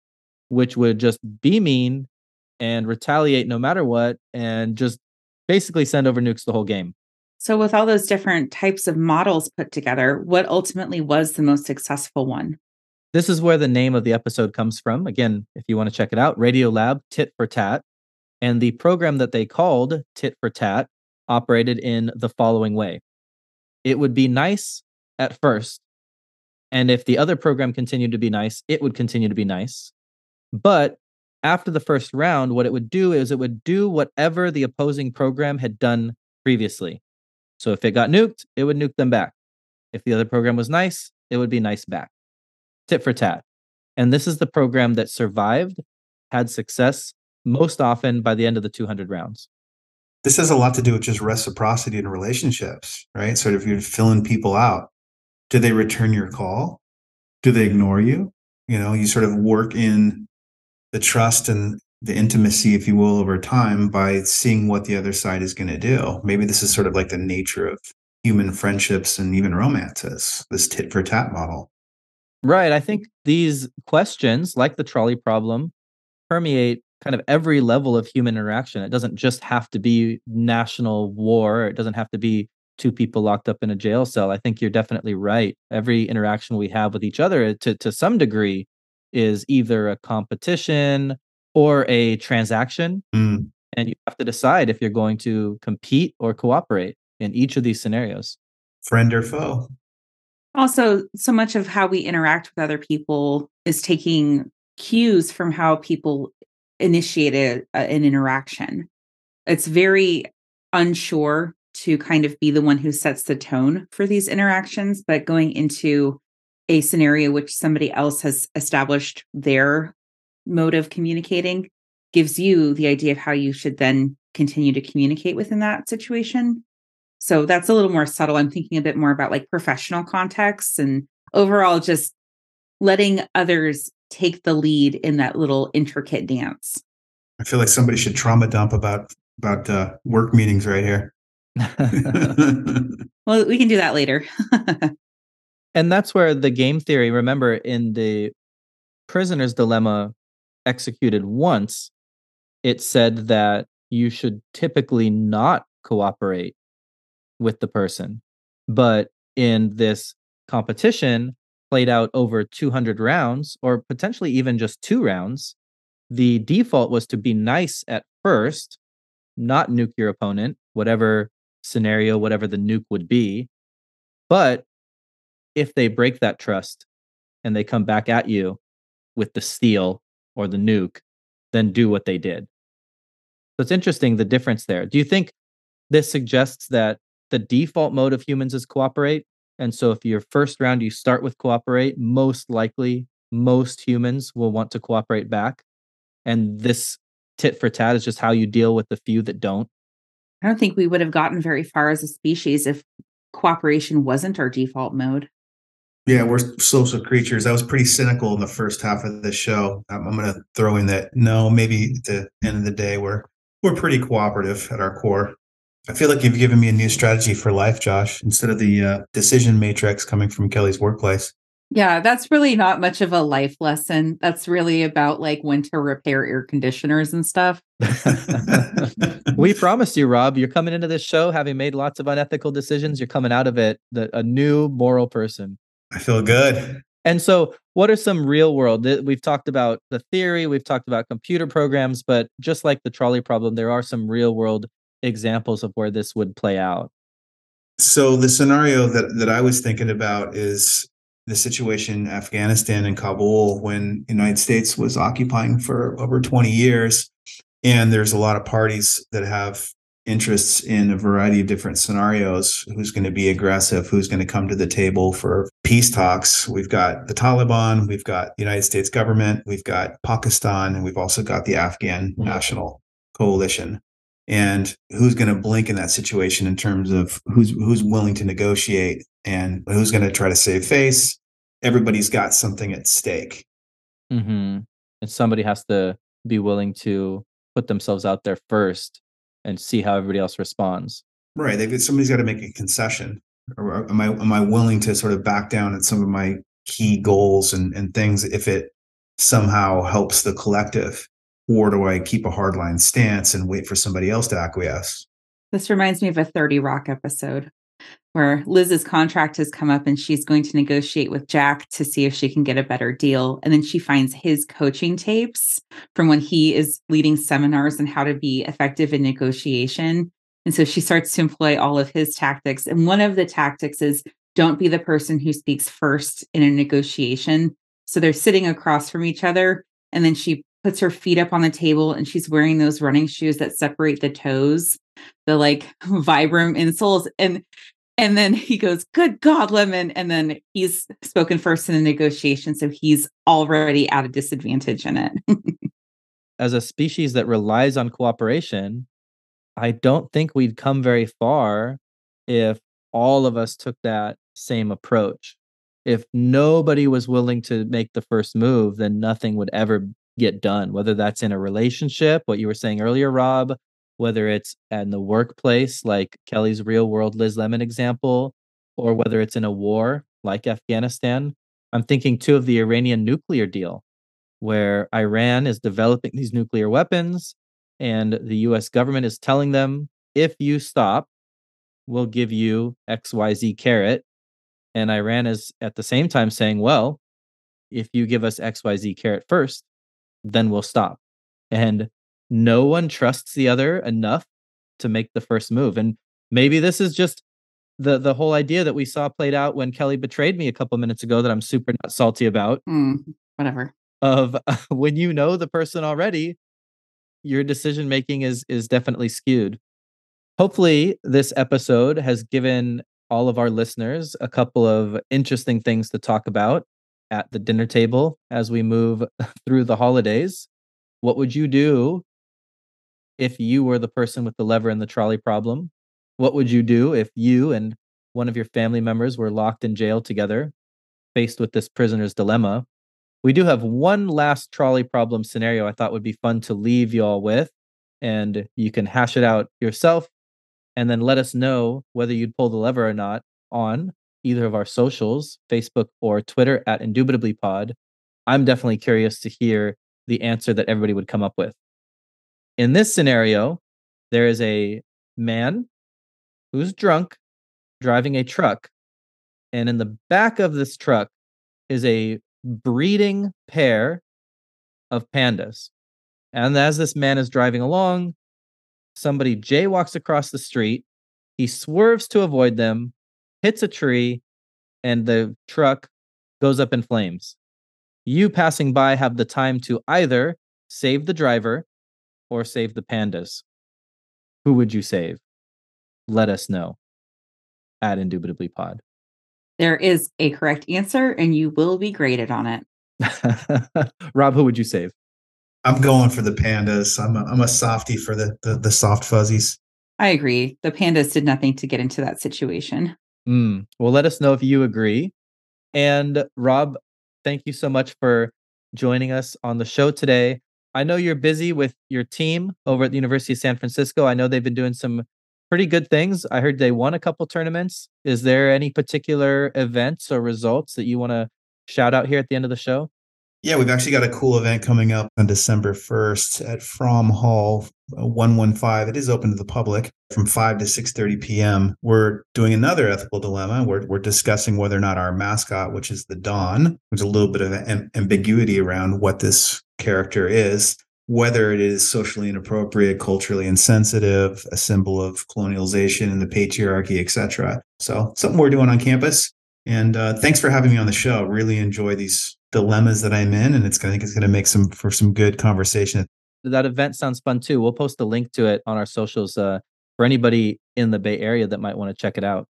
which would just be mean and retaliate no matter what and just basically send over nukes the whole game. So, with all those different types of models put together, what ultimately was the most successful one? This is where the name of the episode comes from. Again, if you want to check it out, Radiolab Tit for Tat. And the program that they called Tit for Tat operated in the following way it would be nice at first. And if the other program continued to be nice, it would continue to be nice. But after the first round, what it would do is it would do whatever the opposing program had done previously. So if it got nuked, it would nuke them back. If the other program was nice, it would be nice back. Tit for tat. And this is the program that survived, had success most often by the end of the 200 rounds. This has a lot to do with just reciprocity in relationships, right? So if you're filling people out, do they return your call? Do they ignore you? You know, you sort of work in the trust and the intimacy, if you will, over time by seeing what the other side is going to do. Maybe this is sort of like the nature of human friendships and even romances, this tit for tat model. Right. I think these questions, like the trolley problem, permeate kind of every level of human interaction. It doesn't just have to be national war, it doesn't have to be two people locked up in a jail cell. I think you're definitely right. Every interaction we have with each other to to some degree is either a competition or a transaction. Mm. And you have to decide if you're going to compete or cooperate in each of these scenarios. Friend or foe. Also, so much of how we interact with other people is taking cues from how people initiated a, an interaction. It's very unsure to kind of be the one who sets the tone for these interactions, but going into a scenario which somebody else has established their mode of communicating gives you the idea of how you should then continue to communicate within that situation. So that's a little more subtle. I'm thinking a bit more about like professional contexts and overall just letting others take the lead in that little intricate dance. I feel like somebody should trauma dump about about uh, work meetings right here. Well, we can do that later. and that's where the game theory, remember, in the prisoner's dilemma executed once, it said that you should typically not cooperate with the person. But in this competition, played out over 200 rounds, or potentially even just two rounds, the default was to be nice at first, not nuke your opponent, whatever scenario, whatever the nuke would be. But if they break that trust and they come back at you with the steal or the nuke, then do what they did. So it's interesting the difference there. Do you think this suggests that the default mode of humans is cooperate? And so if your first round you start with cooperate, most likely most humans will want to cooperate back. And this tit for tat is just how you deal with the few that don't. I don't think we would have gotten very far as a species if cooperation wasn't our default mode. Yeah, we're social creatures. I was pretty cynical in the first half of the show. I'm, I'm going to throw in that no, maybe at the end of the day, we're we're pretty cooperative at our core. I feel like you've given me a new strategy for life, Josh, instead of the uh, decision matrix coming from Kelly's workplace. Yeah, that's really not much of a life lesson. That's really about like when to repair air conditioners and stuff. we promised you, Rob, you're coming into this show having made lots of unethical decisions. You're coming out of it the, a new moral person. I feel good. And so, what are some real world? th- We've talked about the theory, we've talked about computer programs, but just like the trolley problem, there are some real world examples of where this would play out. So the scenario that that I was thinking about is the situation in Afghanistan and Kabul when the United States was occupying for over 20 years. And there's a lot of parties that have interests in a variety of different scenarios. Who's going to be aggressive? Who's going to come to the table for peace talks? We've got the Taliban, we've got the United States government, we've got Pakistan, and we've also got the Afghan mm-hmm. National Coalition. And who's going to blink in that situation in terms of who's who's willing to negotiate and who's going to try to save face? Everybody's got something at stake. hmm And somebody has to be willing to put themselves out there first and see how everybody else responds. Right. They've somebody's got to make a concession. Or am I am I willing to sort of back down at some of my key goals and, and things if it somehow helps the collective? Or do I keep a hardline stance and wait for somebody else to acquiesce? This reminds me of a 30 Rock episode where Liz's contract has come up and she's going to negotiate with Jack to see if she can get a better deal. And then she finds his coaching tapes from when he is leading seminars on how to be effective in negotiation. And so she starts to employ all of his tactics. And one of the tactics is don't be the person who speaks first in a negotiation. So they're sitting across from each other. And then she puts her feet up on the table and she's wearing those running shoes that separate the toes, the like Vibram insoles. And and then he goes, Good God, Lemon. And then he's spoken first in the negotiation. So he's already at a disadvantage in it. As a species that relies on cooperation, I don't think we'd come very far if all of us took that same approach. If nobody was willing to make the first move, then nothing would ever get done, whether that's in a relationship, what you were saying earlier, Rob, whether it's in the workplace, like Kelly's real world Liz Lemon example, or whether it's in a war like Afghanistan. I'm thinking too of the Iranian nuclear deal, where Iran is developing these nuclear weapons, and the US government is telling them, if you stop, we'll give you XYZ carrot. And Iran is at the same time saying, well, if you give us XYZ carrot first, then we'll stop. And no one trusts the other enough to make the first move. And maybe this is just the the whole idea that we saw played out when Kelly betrayed me a couple minutes ago that I'm super not salty about Hmm, whatever. of when you know the person already your decision making is is definitely skewed. Hopefully this episode has given all of our listeners a couple of interesting things to talk about at the dinner table as we move through the holidays. What would you do if you were the person with the lever in the trolley problem? What would you do if you and one of your family members were locked in jail together, faced with this prisoner's dilemma? We do have one last trolley problem scenario I thought would be fun to leave you all with, and you can hash it out yourself and then let us know whether you'd pull the lever or not on either of our socials, Facebook or Twitter at IndubitablyPod. I'm definitely curious to hear the answer that everybody would come up with. In this scenario, there is a man who's drunk driving a truck, and in the back of this truck is a breeding pair of pandas. And as this man is driving along, somebody jaywalks across the street. He swerves to avoid them, hits a tree, and the truck goes up in flames. You passing by have the time to either save the driver or save the pandas. Who would you save? Let us know at Indubitably Pod. There is a correct answer, and you will be graded on it. Rob, who would you save? I'm going for the pandas. I'm a, I'm a softie for the, the the soft fuzzies. I agree. The pandas did nothing to get into that situation. Mm. Well, let us know if you agree. And Rob, thank you so much for joining us on the show today. I know you're busy with your team over at the University of San Francisco. I know they've been doing some pretty good things. I heard they won a couple tournaments. Is there any particular events or results that you want to shout out here at the end of the show? Yeah, we've actually got a cool event coming up on December 1st at Fromm Hall uh, 115. It is open to the public from 5 to 6:30 p.m. We're doing another ethical dilemma. We're we're discussing whether or not our mascot, which is the Don, there's a little bit of am- ambiguity around what this character is, whether it is socially inappropriate, culturally insensitive, a symbol of colonialization and the patriarchy, etc. So something we're doing on campus. And uh, thanks for having me on the show. Really enjoy these dilemmas that I'm in, and it's I think it's going to make some for some good conversation. That event sounds fun too. We'll post a link to it on our socials uh, for anybody in the Bay Area that might want to check it out.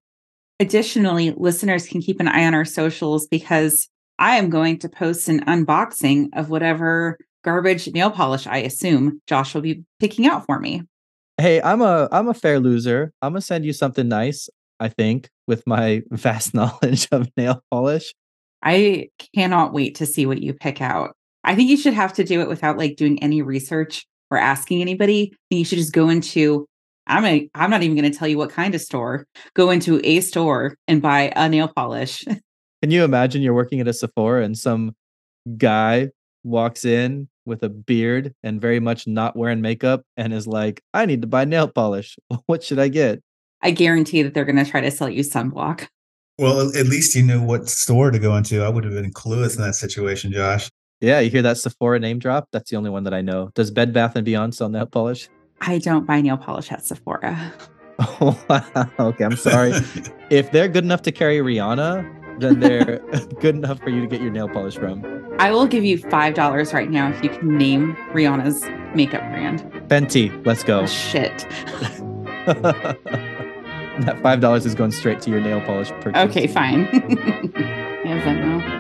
Additionally, listeners can keep an eye on our socials because I am going to post an unboxing of whatever garbage nail polish I assume Josh will be picking out for me. Hey, I'm a I'm a fair loser. I'm gonna send you something nice. I think with my vast knowledge of nail polish. I cannot wait to see what you pick out. I think you should have to do it without like doing any research or asking anybody. You should just go into I'm a, I'm not even going to tell you what kind of store. Go into a store and buy a nail polish. Can you imagine you're working at a Sephora and some guy walks in with a beard and very much not wearing makeup and is like, "I need to buy nail polish. What should I get?" I guarantee that they're going to try to sell you sunblock. Well, at least you knew what store to go into. I would have been clueless in that situation, Josh. Yeah, you hear that Sephora name drop? That's the only one that I know. Does Bed Bath and Beyond sell nail polish? I don't buy nail polish at Sephora. Oh, wow. okay. I'm sorry. if they're good enough to carry Rihanna, then they're good enough for you to get your nail polish from. I will give you $5 right now if you can name Rihanna's makeup brand. Fenty, let's go. Oh, shit. That $5 is going straight to your nail polish purchase. Okay, fine. yeah, Venmo.